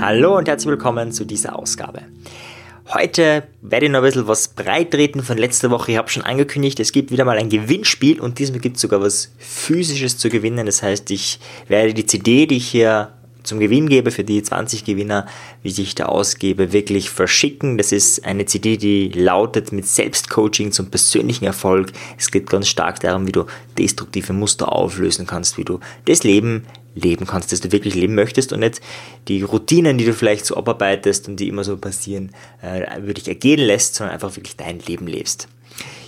Hallo und herzlich willkommen zu dieser Ausgabe. Heute werde ich noch ein bisschen was breitreten von letzter Woche. Ich habe schon angekündigt, es gibt wieder mal ein Gewinnspiel und diesmal gibt es sogar was Physisches zu gewinnen. Das heißt, ich werde die CD, die ich hier zum Gewinn gebe, für die 20 Gewinner, wie ich da ausgebe, wirklich verschicken. Das ist eine CD, die lautet mit Selbstcoaching zum persönlichen Erfolg. Es geht ganz stark darum, wie du destruktive Muster auflösen kannst, wie du das Leben leben kannst, das du wirklich leben möchtest und nicht die Routinen, die du vielleicht so abarbeitest und die immer so passieren, äh, dich ergehen lässt, sondern einfach wirklich dein Leben lebst.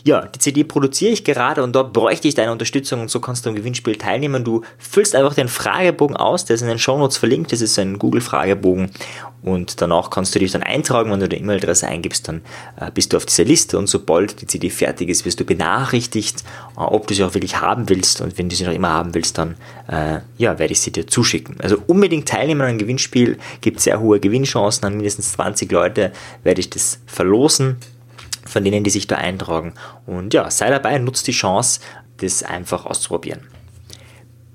Ja, die CD produziere ich gerade und dort bräuchte ich deine Unterstützung und so kannst du am Gewinnspiel teilnehmen. Du füllst einfach den Fragebogen aus, der ist in den Shownotes verlinkt, das ist ein Google-Fragebogen und danach kannst du dich dann eintragen, wenn du deine E-Mail-Adresse eingibst, dann äh, bist du auf dieser Liste und sobald die CD fertig ist, wirst du benachrichtigt, äh, ob du sie auch wirklich haben willst. Und wenn du sie noch immer haben willst, dann äh, ja, werde ich sie dir zuschicken. Also unbedingt teilnehmen an einem Gewinnspiel, gibt sehr hohe Gewinnchancen, an mindestens 20 Leute. Werde ich das verlosen von denen, die sich da eintragen. Und ja, sei dabei, nutzt die Chance, das einfach auszuprobieren.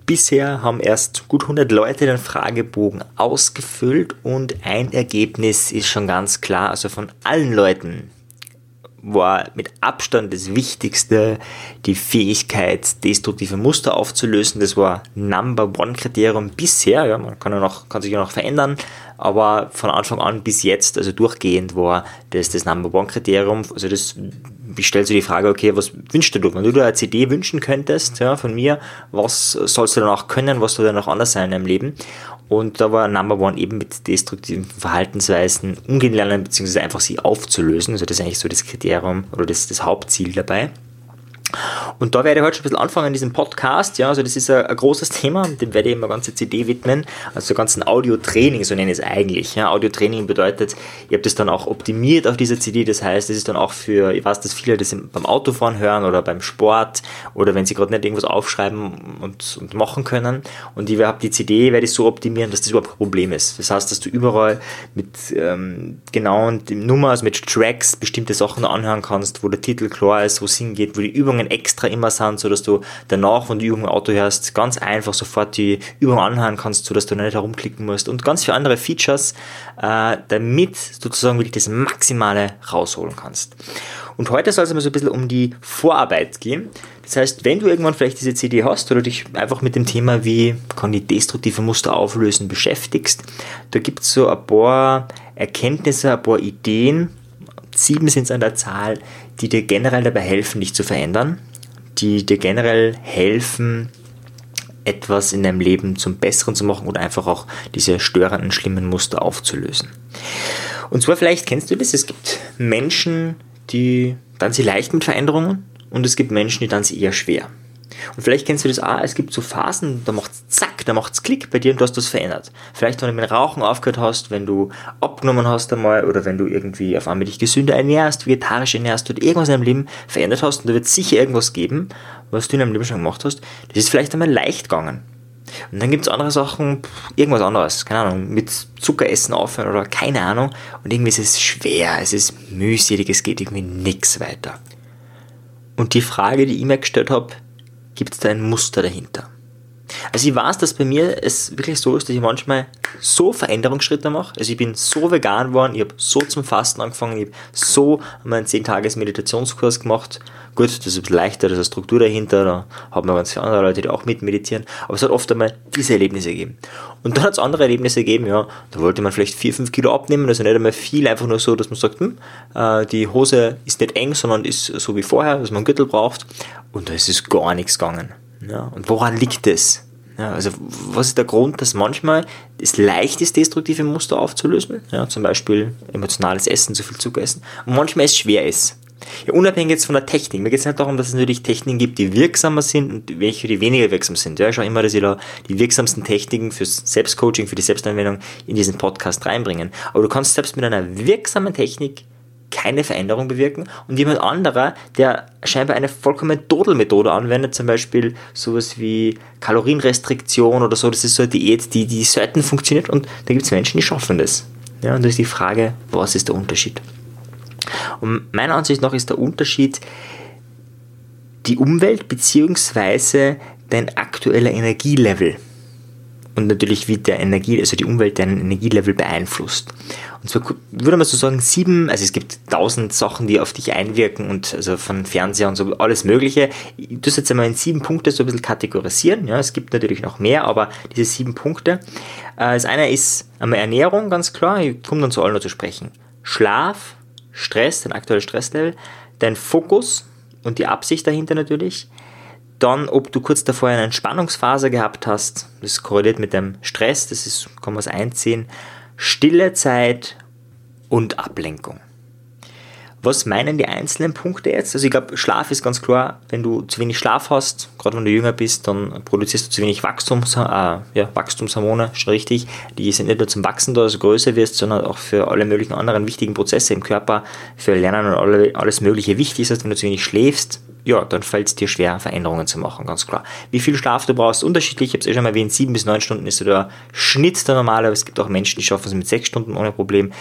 Bisher haben erst gut 100 Leute den Fragebogen ausgefüllt und ein Ergebnis ist schon ganz klar. Also von allen Leuten, war mit Abstand das Wichtigste, die Fähigkeit, destruktive Muster aufzulösen. Das war Number One Kriterium bisher. Ja, man kann, ja noch, kann sich ja noch verändern, aber von Anfang an bis jetzt, also durchgehend war das das Number One Kriterium. Also das, wie stellst du die Frage, okay, was wünschst du? Wenn du dir eine CD wünschen könntest, ja, von mir, was sollst du dann auch können, was soll dann auch anders sein in deinem Leben? Und da war Number One eben mit destruktiven Verhaltensweisen umgehen lernen, beziehungsweise einfach sie aufzulösen. Also das ist eigentlich so das Kriterium oder das, das Hauptziel dabei. Und da werde ich heute schon ein bisschen anfangen in diesem Podcast. Ja, also das ist ein, ein großes Thema, dem werde ich immer ganze CD widmen. Also ganzen Audio-Training, so nenne ich es eigentlich. Ja, Audio-Training bedeutet, ihr habt das dann auch optimiert auf dieser CD. Das heißt, es ist dann auch für, ich weiß, dass viele das beim Autofahren hören oder beim Sport oder wenn sie gerade nicht irgendwas aufschreiben und, und machen können. Und ich habe die CD werde ich so optimieren, dass das überhaupt kein Problem ist. Das heißt, dass du überall mit ähm, genauen Nummer, also mit Tracks bestimmte Sachen anhören kannst, wo der Titel klar ist, wo es hingeht, wo die Übungen Übungen extra immer sind, sodass du danach, wenn du Übungen im Auto hörst, ganz einfach sofort die Übung anhören kannst, sodass du nicht herumklicken musst und ganz viele andere Features, äh, damit sozusagen wirklich das Maximale rausholen kannst. Und heute soll es mal so ein bisschen um die Vorarbeit gehen. Das heißt, wenn du irgendwann vielleicht diese CD hast oder dich einfach mit dem Thema, wie kann die destruktive Muster auflösen, beschäftigst, da gibt es so ein paar Erkenntnisse, ein paar Ideen, sieben sind es an der Zahl, die dir generell dabei helfen, dich zu verändern, die dir generell helfen, etwas in deinem Leben zum Besseren zu machen oder einfach auch diese störenden, schlimmen Muster aufzulösen. Und zwar vielleicht kennst du das, es gibt Menschen, die dann sie leicht mit Veränderungen und es gibt Menschen, die dann sie eher schwer. Und vielleicht kennst du das auch, es gibt so Phasen, da macht es zack, da macht es Klick bei dir und du hast das verändert. Vielleicht, wenn du mit Rauchen aufgehört hast, wenn du abgenommen hast einmal oder wenn du irgendwie auf einmal dich gesünder ernährst, vegetarisch ernährst oder irgendwas in deinem Leben verändert hast und da wird sicher irgendwas geben, was du in deinem Leben schon gemacht hast, das ist vielleicht einmal leicht gegangen. Und dann gibt es andere Sachen, irgendwas anderes, keine Ahnung, mit Zuckeressen aufhören oder keine Ahnung. Und irgendwie ist es schwer, es ist mühselig, es geht irgendwie nichts weiter. Und die Frage, die ich mir gestellt habe, gibt es da ein Muster dahinter. Also ich weiß, dass bei mir es wirklich so ist, dass ich manchmal so Veränderungsschritte mache. Also ich bin so vegan geworden, ich habe so zum Fasten angefangen, ich habe so meinen 10-Tages-Meditationskurs gemacht. Gut, das ist ein bisschen leichter, da ist eine Struktur dahinter, da haben wir ganz viele andere Leute, die auch mit meditieren. Aber es hat oft einmal diese Erlebnisse gegeben. Und dann hat es andere Erlebnisse gegeben, ja, da wollte man vielleicht 4, 5 Kilo abnehmen, also nicht einmal viel, einfach nur so, dass man sagt, hm, äh, die Hose ist nicht eng, sondern ist so wie vorher, dass man einen Gürtel braucht. Und da ist es gar nichts gegangen. Ja, und woran liegt es? Ja, also was ist der Grund, dass manchmal es leicht ist, destruktive Muster aufzulösen? Ja, zum Beispiel emotionales Essen, zu viel Zucker essen. Und manchmal es schwer ist. Ja, unabhängig jetzt von der Technik. Mir geht es nicht darum, dass es natürlich Techniken gibt, die wirksamer sind und welche, die weniger wirksam sind. Ja, ich schaue immer, dass ich da die wirksamsten Techniken fürs Selbstcoaching, für die Selbstanwendung in diesen Podcast reinbringen. Aber du kannst selbst mit einer wirksamen Technik keine Veränderung bewirken und jemand anderer, der scheinbar eine vollkommen Todelmethode anwendet, zum Beispiel sowas wie Kalorienrestriktion oder so, das ist so eine Diät, die, die selten funktioniert und da gibt es Menschen, die schaffen das. Ja, und da ist die Frage, was ist der Unterschied? Und meiner Ansicht nach ist der Unterschied die Umwelt bzw. dein aktueller Energielevel. Und natürlich wie der Energie, also die Umwelt deinen Energielevel beeinflusst. Und zwar würde man so sagen, sieben, also es gibt tausend Sachen, die auf dich einwirken und also von Fernseher und so alles Mögliche. Ich tue jetzt einmal in sieben Punkte so ein bisschen kategorisieren. Ja, es gibt natürlich noch mehr, aber diese sieben Punkte. Äh, das eine ist einmal Ernährung, ganz klar. Ich komme dann zu allen noch zu sprechen. Schlaf, Stress, dein aktuelles Stresslevel, dein Fokus und die Absicht dahinter natürlich. Dann, ob du kurz davor eine Entspannungsphase gehabt hast, das korreliert mit dem Stress, das ist, kann man es einziehen. Stille Zeit und Ablenkung. Was meinen die einzelnen Punkte jetzt? Also ich glaube, Schlaf ist ganz klar, wenn du zu wenig Schlaf hast, gerade wenn du jünger bist, dann produzierst du zu wenig Wachstums, äh, ja, Wachstumshormone, schon richtig. Die sind nicht nur zum Wachsen da, dass du größer wirst, sondern auch für alle möglichen anderen wichtigen Prozesse im Körper, für Lernen und alle, alles Mögliche wichtig ist. Das heißt, wenn du zu wenig schläfst, ja, dann fällt es dir schwer, Veränderungen zu machen, ganz klar. Wie viel Schlaf du brauchst, unterschiedlich. Ich habe es eh schon mal erwähnt, sieben bis neun Stunden ist so der Schnitt der normale, aber es gibt auch Menschen, die schaffen es mit sechs Stunden ohne Problem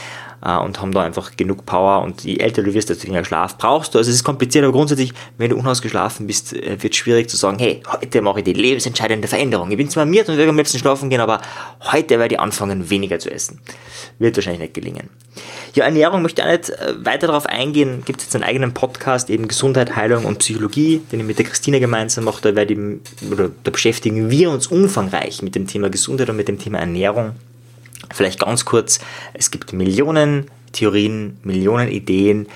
und haben da einfach genug Power. Und je älter du wirst, desto weniger Schlaf brauchst du. Also es ist kompliziert, aber grundsätzlich, wenn du unausgeschlafen bist, äh, wird es schwierig zu sagen, hey, heute mache ich die lebensentscheidende Veränderung. Ich bin zwar mir und will am liebsten schlafen gehen, aber heute werde ich anfangen, weniger zu essen. Wird wahrscheinlich nicht gelingen. Ja, Ernährung möchte ich auch nicht äh, weiter darauf eingehen. Gibt es jetzt einen eigenen Podcast, eben Gesundheit, Heilung und Psychologie, den ich mit der Christine gemeinsam mache. Da, werde ich, oder da beschäftigen wir uns umfangreich mit dem Thema Gesundheit und mit dem Thema Ernährung. Vielleicht ganz kurz, es gibt Millionen Theorien, Millionen Ideen,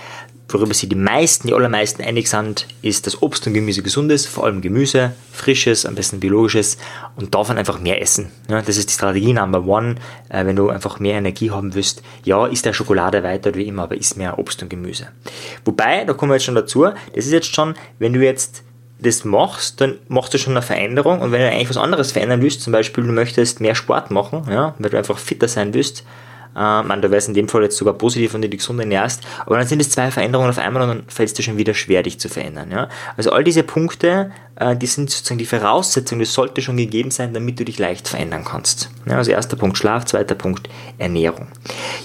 worüber sich die meisten, die allermeisten einig sind, ist, dass Obst und Gemüse gesund ist, vor allem Gemüse, frisches, am besten biologisches und davon einfach mehr essen. Ja, das ist die Strategie Number One, äh, wenn du einfach mehr Energie haben willst. Ja, isst der Schokolade weiter wie immer, aber isst mehr Obst und Gemüse. Wobei, da kommen wir jetzt schon dazu, das ist jetzt schon, wenn du jetzt das machst, dann machst du schon eine Veränderung und wenn du eigentlich was anderes verändern willst, zum Beispiel du möchtest mehr Sport machen, ja, weil du einfach fitter sein willst, äh, man, da wäre es in dem Fall jetzt sogar positiv, wenn du dich gesund ernährst, aber dann sind es zwei Veränderungen auf einmal und dann fällt es dir schon wieder schwer, dich zu verändern. Ja? Also all diese Punkte, äh, die sind sozusagen die Voraussetzung, das sollte schon gegeben sein, damit du dich leicht verändern kannst. Ja, also erster Punkt Schlaf, zweiter Punkt Ernährung.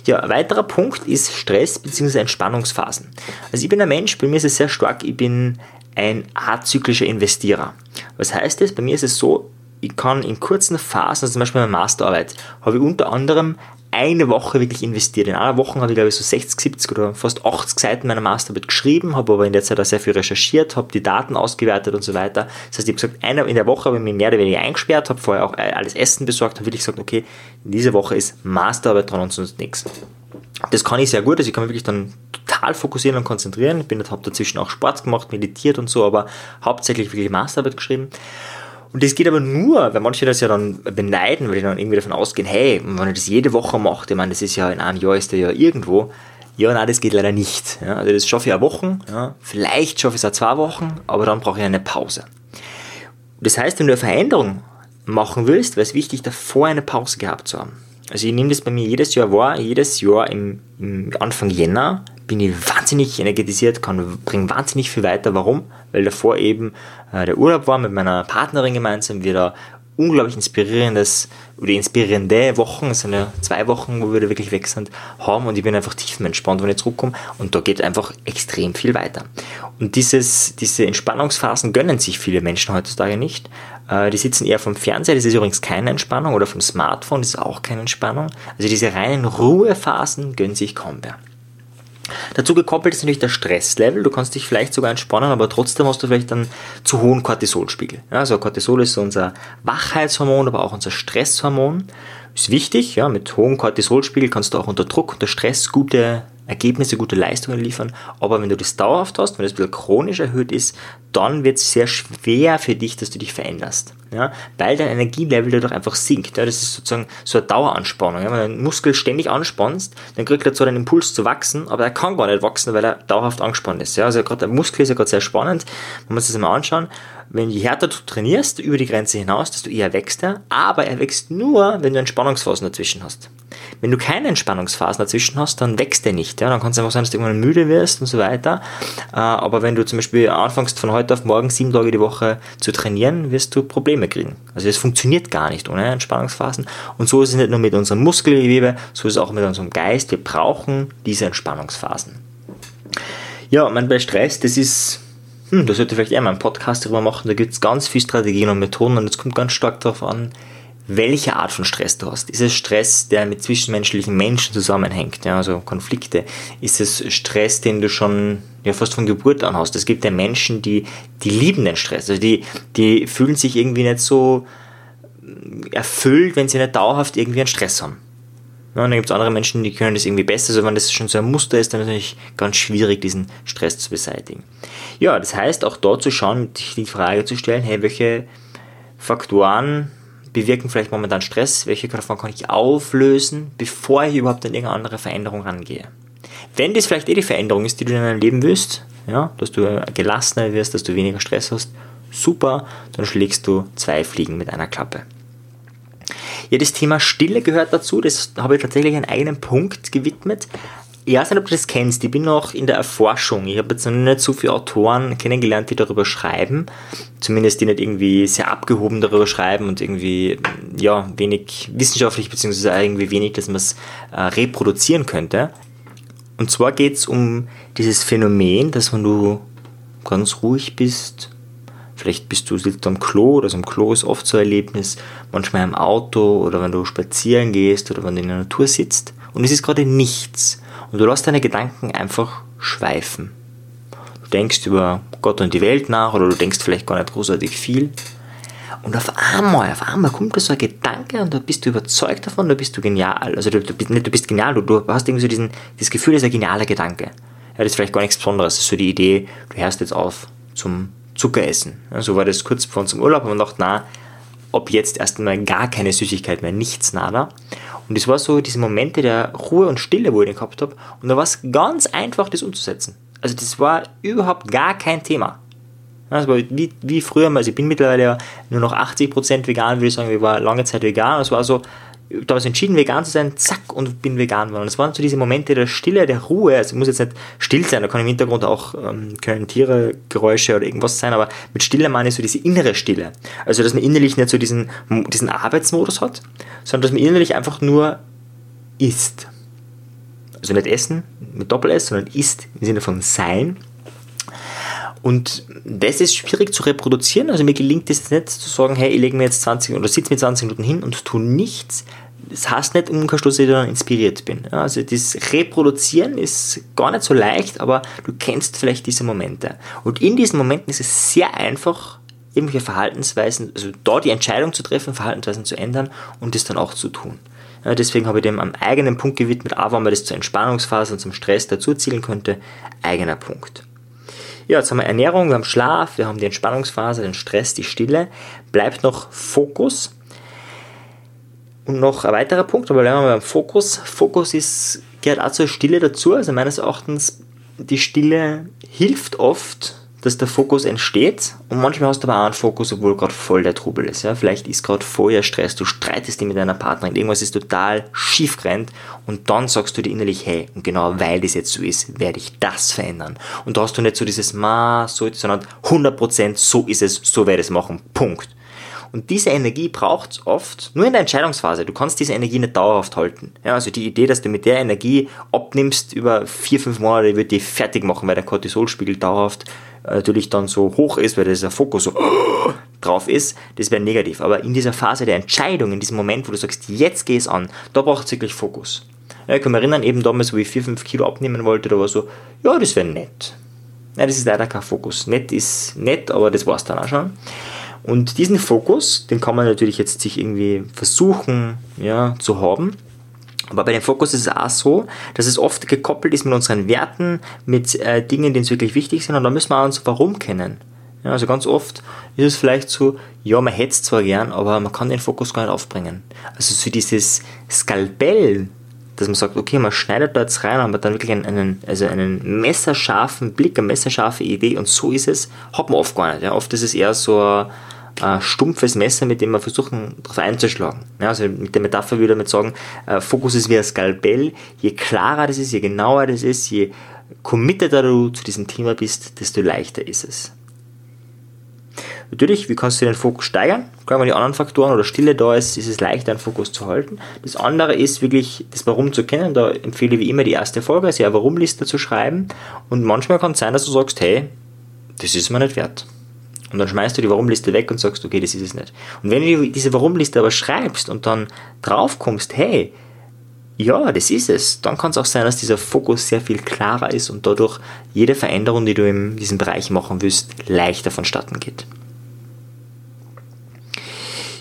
Ja, weiterer Punkt ist Stress bzw. Entspannungsphasen. Also ich bin ein Mensch, bei mir ist es sehr stark, ich bin ein azyklischer Investierer. Was heißt das? Bei mir ist es so, ich kann in kurzen Phasen, also zum Beispiel meine Masterarbeit, habe ich unter anderem eine Woche wirklich investiert. In einer Woche habe ich, glaube ich, so 60, 70 oder fast 80 Seiten meiner Masterarbeit geschrieben, habe aber in der Zeit auch sehr viel recherchiert, habe die Daten ausgewertet und so weiter. Das heißt, ich habe gesagt, eine, in der Woche habe ich mich mehr oder weniger eingesperrt, habe vorher auch alles Essen besorgt, habe wirklich gesagt, okay, in dieser Woche ist Masterarbeit dran und sonst nichts. Das kann ich sehr gut, also ich kann mich wirklich dann total fokussieren und konzentrieren. Ich habe dazwischen auch Sport gemacht, meditiert und so, aber hauptsächlich wirklich Masterarbeit geschrieben. Und das geht aber nur, weil manche das ja dann beneiden, weil die dann irgendwie davon ausgehen, hey, wenn ich das jede Woche mache, ich meine, das ist ja in einem Jahr ist der ja irgendwo. Ja, nein, das geht leider nicht. Ja, also das schaffe ich eine Woche, ja, vielleicht schaffe ich es auch zwei Wochen, aber dann brauche ich eine Pause. Das heißt, wenn du eine Veränderung machen willst, wäre es wichtig, davor eine Pause gehabt zu haben. Also ich nehme das bei mir jedes Jahr wahr, jedes Jahr im, im Anfang Jänner bin ich wahnsinnig energetisiert, kann bringen wahnsinnig viel weiter. Warum? Weil davor eben der Urlaub war mit meiner Partnerin gemeinsam, wir da unglaublich inspirierendes oder inspirierende Wochen, es sind ja zwei Wochen, wo wir da wirklich weg sind, haben und ich bin einfach tiefenentspannt, wenn ich zurückkomme und da geht einfach extrem viel weiter. Und dieses, diese Entspannungsphasen gönnen sich viele Menschen heutzutage nicht. Äh, die sitzen eher vom Fernseher, das ist übrigens keine Entspannung, oder vom Smartphone, das ist auch keine Entspannung. Also diese reinen Ruhephasen gönnen sich kaum mehr. Dazu gekoppelt ist natürlich der Stresslevel. Du kannst dich vielleicht sogar entspannen, aber trotzdem hast du vielleicht einen zu hohen Cortisolspiegel. Ja, also Cortisol ist unser Wachheitshormon, aber auch unser Stresshormon. Ist wichtig, ja, mit hohem Cortisolspiegel kannst du auch unter Druck, unter Stress gute Ergebnisse, gute Leistungen liefern. Aber wenn du das dauerhaft hast, wenn das ein bisschen chronisch erhöht ist, dann wird es sehr schwer für dich, dass du dich veränderst. Ja? Weil dein Energielevel dadurch einfach sinkt. Ja? Das ist sozusagen so eine Daueranspannung. Ja? Wenn du einen Muskel ständig anspannst, dann kriegt er zwar den Impuls zu wachsen, aber er kann gar nicht wachsen, weil er dauerhaft angespannt ist. Ja? Also gerade der Muskel ist ja gerade sehr spannend. Man muss das mal anschauen wenn je härter du trainierst, über die Grenze hinaus, desto eher wächst er, aber er wächst nur, wenn du Entspannungsphasen dazwischen hast. Wenn du keine Entspannungsphasen dazwischen hast, dann wächst er nicht. Ja? Dann kann es einfach sein, dass du irgendwann müde wirst und so weiter. Äh, aber wenn du zum Beispiel anfängst von heute auf morgen sieben Tage die Woche zu trainieren, wirst du Probleme kriegen. Also es funktioniert gar nicht ohne Entspannungsphasen. Und so ist es nicht nur mit unserem Muskelgewebe, so ist es auch mit unserem Geist. Wir brauchen diese Entspannungsphasen. Ja, man bei Stress, das ist hm, da sollte vielleicht eher mal einen Podcast darüber machen, da gibt es ganz viele Strategien und Methoden und es kommt ganz stark darauf an, welche Art von Stress du hast. Ist es Stress, der mit zwischenmenschlichen Menschen zusammenhängt, ja, also Konflikte? Ist es Stress, den du schon ja, fast von Geburt an hast? Es gibt ja Menschen, die, die lieben den Stress, also die, die fühlen sich irgendwie nicht so erfüllt, wenn sie nicht dauerhaft irgendwie einen Stress haben. Ja, und dann gibt es andere Menschen, die können das irgendwie besser. Also wenn das schon so ein Muster ist, dann ist es natürlich ganz schwierig, diesen Stress zu beseitigen. Ja, das heißt auch dort zu schauen, sich die Frage zu stellen, hey, welche Faktoren bewirken vielleicht momentan Stress, welche davon kann ich auflösen, bevor ich überhaupt an irgendeine andere Veränderung rangehe. Wenn das vielleicht eh die Veränderung ist, die du in deinem Leben willst, ja, dass du gelassener wirst, dass du weniger Stress hast, super, dann schlägst du zwei Fliegen mit einer Klappe. Ja, das Thema Stille gehört dazu, das habe ich tatsächlich einen eigenen Punkt gewidmet. Ich weiß nicht, ob du das kennst. Ich bin noch in der Erforschung. Ich habe jetzt noch nicht so viele Autoren kennengelernt, die darüber schreiben. Zumindest die nicht irgendwie sehr abgehoben darüber schreiben und irgendwie, ja, wenig wissenschaftlich, beziehungsweise irgendwie wenig, dass man es äh, reproduzieren könnte. Und zwar geht es um dieses Phänomen, dass wenn du ganz ruhig bist, vielleicht bist du sitzt am Klo oder so am Klo ist oft so ein Erlebnis, manchmal im Auto oder wenn du spazieren gehst oder wenn du in der Natur sitzt und es ist gerade nichts und du lässt deine Gedanken einfach schweifen. Du denkst über Gott und die Welt nach oder du denkst vielleicht gar nicht großartig viel. Und auf einmal, auf einmal kommt da so ein Gedanke und da bist du überzeugt davon, da bist du genial. Also du, du, bist, nicht, du bist genial, du, du hast irgendwie so diesen, das Gefühl, das ist ein genialer Gedanke. Ja, das ist vielleicht gar nichts Besonderes. Das ist so die Idee, du hörst jetzt auf zum Zuckeressen. Ja, so war das kurz vor unserem Urlaub und man dachte, na, ob jetzt erstmal gar keine Süßigkeit mehr, nichts, nada. Und es war so diese Momente der Ruhe und Stille, wo ich den gehabt habe. Und da war es ganz einfach, das umzusetzen. Also das war überhaupt gar kein Thema. Das war wie, wie früher, also ich bin mittlerweile ja nur noch 80% vegan, würde ich sagen, ich war lange Zeit vegan. Es war so, damals entschieden, vegan zu sein, zack, und bin vegan geworden. Das waren so diese Momente der Stille, der Ruhe. Also muss jetzt nicht still sein, da kann im Hintergrund auch ähm, können Tiere, Geräusche oder irgendwas sein, aber mit Stille meine ich so diese innere Stille. Also, dass man innerlich nicht so diesen, diesen Arbeitsmodus hat, sondern dass man innerlich einfach nur isst. Also nicht essen mit Doppel-S, sondern isst im Sinne von sein. Und das ist schwierig zu reproduzieren. Also mir gelingt es nicht zu sagen, hey, ich lege mir jetzt 20 oder sitze mir 20 Minuten hin und tue nichts. Das heißt nicht im Umkehrschluss, dass ich dann inspiriert bin. Also das Reproduzieren ist gar nicht so leicht, aber du kennst vielleicht diese Momente. Und in diesen Momenten ist es sehr einfach, irgendwelche Verhaltensweisen, also da die Entscheidung zu treffen, Verhaltensweisen zu ändern und das dann auch zu tun. Ja, deswegen habe ich dem am eigenen Punkt gewidmet, aber wenn man das zur Entspannungsphase und zum Stress dazu zielen könnte, eigener Punkt. Ja, jetzt haben wir Ernährung, wir haben Schlaf, wir haben die Entspannungsphase, den Stress, die Stille. Bleibt noch Fokus. Und noch ein weiterer Punkt, aber bleiben wir beim Fokus. Fokus ist, gehört auch zur Stille dazu. Also meines Erachtens, die Stille hilft oft, dass der Fokus entsteht und manchmal hast du aber auch einen Fokus, obwohl gerade voll der Trubel ist. Ja? Vielleicht ist gerade vorher Stress, du streitest dich mit deiner Partnerin, irgendwas ist total schief gerannt und dann sagst du dir innerlich, hey, und genau weil das jetzt so ist, werde ich das verändern. Und da hast du nicht so dieses Ma, so, sondern 100% so ist es, so werde ich es machen, Punkt. Und diese Energie braucht es oft nur in der Entscheidungsphase. Du kannst diese Energie nicht dauerhaft halten. Ja, also die Idee, dass du mit der Energie abnimmst über vier, fünf Monate, wird die fertig machen, weil der Cortisolspiegel dauerhaft natürlich dann so hoch ist, weil dieser Fokus so drauf ist, das wäre negativ. Aber in dieser Phase der Entscheidung, in diesem Moment, wo du sagst, jetzt geh es an, da braucht es wirklich Fokus. Ja, ich kann mich erinnern, eben damals, wo ich 4, 5 Kilo abnehmen wollte, da war so, ja, das wäre nett. Ja, das ist leider kein Fokus. Nett ist nett, aber das war es dann auch schon. Und diesen Fokus, den kann man natürlich jetzt sich irgendwie versuchen ja, zu haben. Aber bei dem Fokus ist es auch so, dass es oft gekoppelt ist mit unseren Werten, mit äh, Dingen, die uns wirklich wichtig sind und da müssen wir auch unser Warum kennen. Ja, also ganz oft ist es vielleicht so, ja, man hätte es zwar gern, aber man kann den Fokus gar nicht aufbringen. Also so dieses Skalpell, dass man sagt, okay, man schneidet da jetzt rein, aber dann wirklich einen, einen, also einen messerscharfen Blick, eine messerscharfe Idee und so ist es, hat man oft gar nicht. Ja. Oft ist es eher so ein äh, stumpfes Messer, mit dem wir versuchen, darauf einzuschlagen. Ja, also mit der Metapher würde ich damit sagen, äh, Fokus ist wie ein Skalpell. Je klarer das ist, je genauer das ist, je committeter du zu diesem Thema bist, desto leichter ist es. Natürlich, wie kannst du den Fokus steigern? Klar, wenn die anderen Faktoren oder Stille da ist, ist es leichter, einen Fokus zu halten. Das andere ist wirklich, das Warum zu kennen. Da empfehle ich wie immer die erste Folge, also ja Warum-Liste zu schreiben. Und manchmal kann es sein, dass du sagst, hey, das ist mir nicht wert Und dann schmeißt du die Warum-Liste weg und sagst, okay, das ist es nicht. Und wenn du diese Warum-Liste aber schreibst und dann drauf kommst, hey, ja, das ist es, dann kann es auch sein, dass dieser Fokus sehr viel klarer ist und dadurch jede Veränderung, die du in diesem Bereich machen willst, leichter vonstatten geht.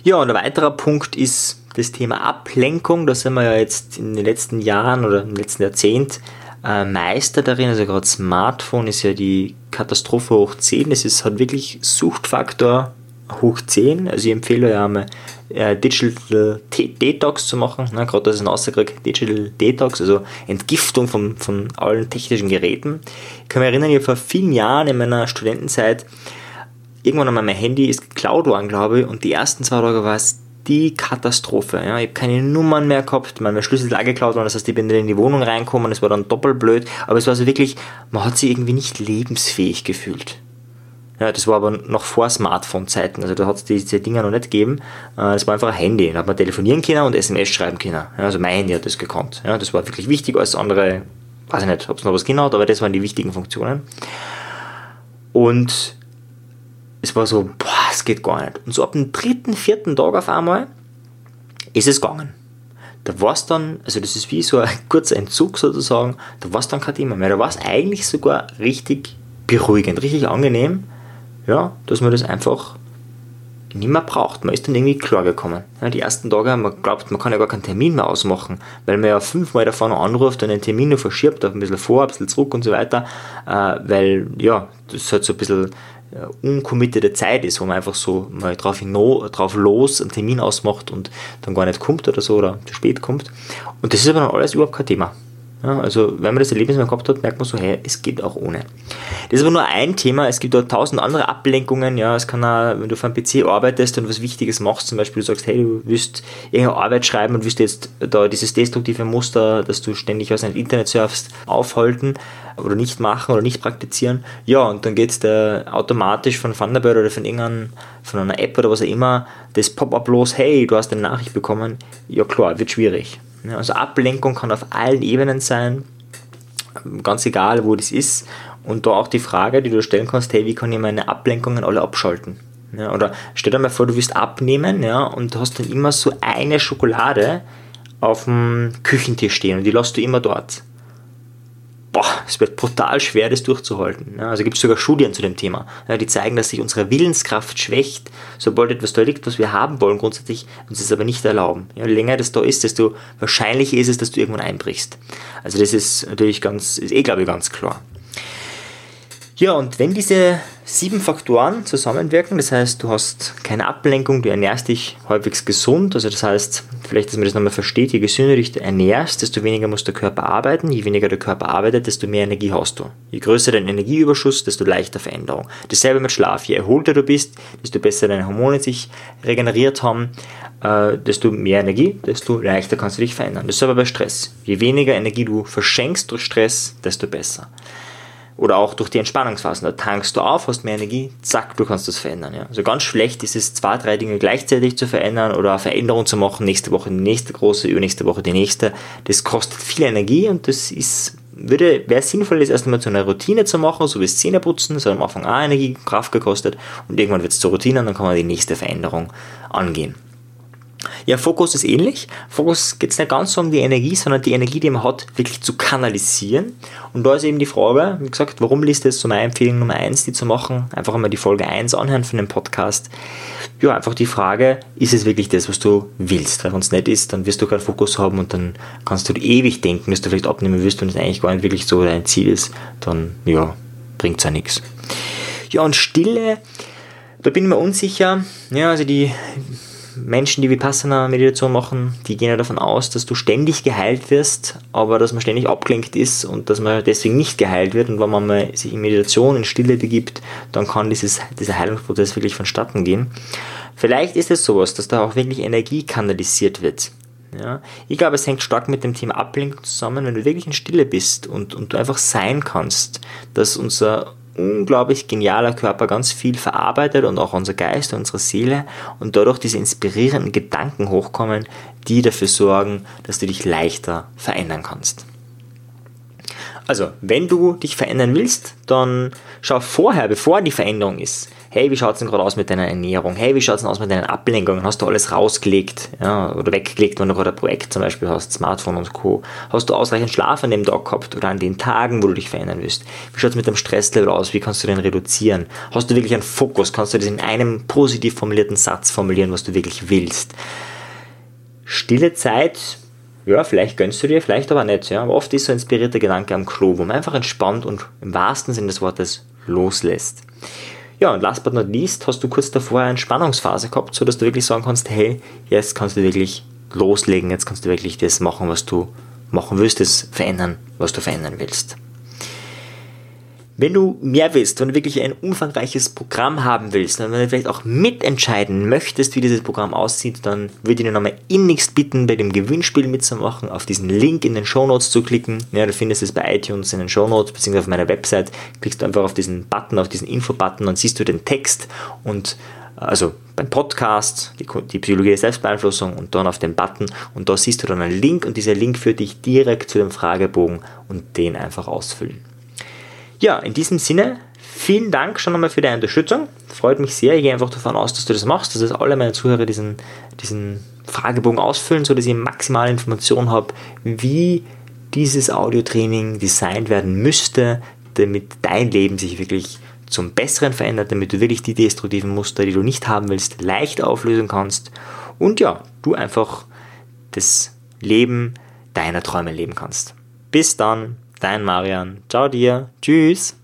Ja, und ein weiterer Punkt ist das Thema Ablenkung. Da sind wir ja jetzt in den letzten Jahren oder im letzten Jahrzehnt äh, Meister darin. Also gerade Smartphone ist ja die Katastrophe hoch 10. Das ist halt wirklich Suchtfaktor hoch 10. Also ich empfehle euch einmal äh, Digital Detox zu machen. Ne? Gerade das ist ein Außerkrieg, Digital Detox, also Entgiftung von, von allen technischen Geräten. Ich kann mich erinnern, ich vor vielen Jahren in meiner Studentenzeit irgendwann einmal mein Handy ist geklaut worden, glaube ich, und die ersten zwei Tage war es die Katastrophe. Ja. Ich habe keine Nummern mehr gehabt, mein Schlüssel ist auch geklaut worden, das heißt, ich bin in die Wohnung reinkommen, das war dann doppelt blöd, aber es war so wirklich, man hat sich irgendwie nicht lebensfähig gefühlt. Ja, das war aber noch vor Smartphone-Zeiten, also da hat es diese Dinger noch nicht gegeben. Äh, das war einfach ein Handy, da hat man telefonieren können und SMS schreiben können. Ja, also mein Handy hat das gekonnt. Ja, das war wirklich wichtig, als andere, weiß ich nicht, ob es noch was genau hat, aber das waren die wichtigen Funktionen. Und es war so, boah, es geht gar nicht. Und so ab dem dritten, vierten Tag auf einmal ist es gegangen. Da war es dann, also das ist wie so ein kurzer Entzug sozusagen, da war es dann kein Thema mehr. Da war es eigentlich sogar richtig beruhigend, richtig angenehm, ja, dass man das einfach nicht mehr braucht. Man ist dann irgendwie klar gekommen. Ja, die ersten Tage, man glaubt, man kann ja gar keinen Termin mehr ausmachen, weil man ja fünfmal davor noch anruft und einen Termin noch verschiebt, auf ein bisschen vor, ein bisschen zurück und so weiter, äh, weil ja, das halt so ein bisschen äh, uncommittede Zeit ist, wo man einfach so mal drauf, hino, drauf los einen Termin ausmacht und dann gar nicht kommt oder so oder zu spät kommt. Und das ist aber dann alles überhaupt kein Thema. Ja, also wenn man das Erlebnis mal gehabt hat, merkt man so, hey, es geht auch ohne. Das ist aber nur ein Thema, es gibt auch tausend andere Ablenkungen, ja, es kann auch, wenn du auf einem PC arbeitest und was Wichtiges machst, zum Beispiel du sagst, hey, du willst irgendeine Arbeit schreiben und willst jetzt da dieses destruktive Muster, dass du ständig aus einem Internet surfst, aufhalten oder nicht machen oder nicht praktizieren, ja, und dann geht es da automatisch von Thunderbird oder von irgendeinem, von einer App oder was auch immer, das Pop-up los, hey, du hast eine Nachricht bekommen, ja klar, wird schwierig. Also Ablenkung kann auf allen Ebenen sein, ganz egal wo das ist. Und da auch die Frage, die du stellen kannst, hey, wie kann ich meine Ablenkungen alle abschalten? Ja, oder stell dir mal vor, du willst abnehmen ja, und hast dann immer so eine Schokolade auf dem Küchentisch stehen und die lässt du immer dort boah, es wird brutal schwer, das durchzuhalten. Also gibt es sogar Studien zu dem Thema, die zeigen, dass sich unsere Willenskraft schwächt, sobald etwas da liegt, was wir haben wollen, grundsätzlich uns das aber nicht erlauben. Je länger das da ist, desto wahrscheinlicher ist es, dass du irgendwann einbrichst. Also das ist natürlich ganz, ist eh glaube ich ganz klar. Ja, und wenn diese sieben Faktoren zusammenwirken, das heißt, du hast keine Ablenkung, du ernährst dich halbwegs gesund, also das heißt, vielleicht, dass man das nochmal versteht, je gesünder du dich ernährst, desto weniger muss der Körper arbeiten, je weniger der Körper arbeitet, desto mehr Energie hast du. Je größer dein Energieüberschuss, desto leichter Veränderung. Dasselbe mit Schlaf, je erholter du bist, desto besser deine Hormone sich regeneriert haben, äh, desto mehr Energie, desto leichter kannst du dich verändern. Das ist aber bei Stress. Je weniger Energie du verschenkst durch Stress, desto besser. Oder auch durch die Entspannungsphasen. Da tankst du auf, hast mehr Energie, zack, du kannst das verändern. Ja. Also ganz schlecht ist es, zwei, drei Dinge gleichzeitig zu verändern oder eine Veränderung zu machen, nächste Woche die nächste große, übernächste Woche die nächste. Das kostet viel Energie und das ist, würde, wäre sinnvoll, das erst einmal zu einer Routine zu machen, so wie das Zähneputzen, das hat am Anfang auch Energie, Kraft gekostet und irgendwann wird es zur Routine und dann kann man die nächste Veränderung angehen. Ja, Fokus ist ähnlich. Fokus geht es nicht ganz so um die Energie, sondern die Energie, die man hat, wirklich zu kanalisieren. Und da ist eben die Frage, wie gesagt, warum liest es so meine Empfehlung Nummer 1, die zu machen? Einfach einmal die Folge 1 anhören von dem Podcast. Ja, einfach die Frage, ist es wirklich das, was du willst? Wenn es nicht ist, dann wirst du keinen Fokus haben und dann kannst du ewig denken, dass du vielleicht abnehmen willst und es eigentlich gar nicht wirklich so dein Ziel ist, dann ja, bringt es ja nichts. Ja, und Stille, da bin ich mir unsicher. Ja, also die Menschen, die Vipassana-Meditation machen, die gehen ja davon aus, dass du ständig geheilt wirst, aber dass man ständig abgelenkt ist und dass man deswegen nicht geheilt wird. Und wenn man sich in Meditation, in Stille begibt, dann kann dieses, dieser Heilungsprozess wirklich vonstatten gehen. Vielleicht ist es sowas, dass da auch wirklich Energie kanalisiert wird. Ja, ich glaube, es hängt stark mit dem Thema Ablenkung zusammen, wenn du wirklich in Stille bist und, und du einfach sein kannst, dass unser unglaublich genialer Körper ganz viel verarbeitet und auch unser Geist, unsere Seele und dadurch diese inspirierenden Gedanken hochkommen, die dafür sorgen, dass du dich leichter verändern kannst. Also, wenn du dich verändern willst, dann schau vorher, bevor die Veränderung ist. Hey, wie schaut es denn gerade aus mit deiner Ernährung? Hey, wie schaut es denn aus mit deinen Ablenkungen? Hast du alles rausgelegt ja, oder weggelegt, wenn du gerade ein Projekt zum Beispiel hast, Smartphone und Co. Hast du ausreichend Schlaf an dem Tag gehabt oder an den Tagen, wo du dich verändern willst? Wie schaut es mit deinem Stresslevel aus? Wie kannst du den reduzieren? Hast du wirklich einen Fokus? Kannst du das in einem positiv formulierten Satz formulieren, was du wirklich willst? Stille Zeit ja, vielleicht gönnst du dir, vielleicht aber nicht. Ja. Aber oft ist so ein inspirierter Gedanke am Klo, wo man einfach entspannt und im wahrsten Sinne des Wortes loslässt. Ja, und last but not least hast du kurz davor eine Entspannungsphase gehabt, sodass du wirklich sagen kannst, hey, jetzt kannst du wirklich loslegen, jetzt kannst du wirklich das machen, was du machen willst, das verändern, was du verändern willst. Wenn du mehr willst, wenn du wirklich ein umfangreiches Programm haben willst, wenn du vielleicht auch mitentscheiden möchtest, wie dieses Programm aussieht, dann würde ich dir nochmal innigst bitten, bei dem Gewinnspiel mitzumachen, auf diesen Link in den Show Notes zu klicken. Ja, du findest es bei iTunes in den Show Notes, beziehungsweise auf meiner Website. Klickst du einfach auf diesen Button, auf diesen Info-Button, dann siehst du den Text und also beim Podcast, die, die, Psychologie der Selbstbeeinflussung und dann auf den Button und da siehst du dann einen Link und dieser Link führt dich direkt zu dem Fragebogen und den einfach ausfüllen. Ja, in diesem Sinne, vielen Dank schon einmal für deine Unterstützung. Freut mich sehr. Ich gehe einfach davon aus, dass du das machst, dass alle meine Zuhörer diesen, diesen Fragebogen ausfüllen, sodass ich maximale Informationen habe, wie dieses Audiotraining designt werden müsste, damit dein Leben sich wirklich zum Besseren verändert, damit du wirklich die destruktiven Muster, die du nicht haben willst, leicht auflösen kannst und ja, du einfach das Leben deiner Träume leben kannst. Bis dann. Dein Marian. Ciao dir. Tschüss.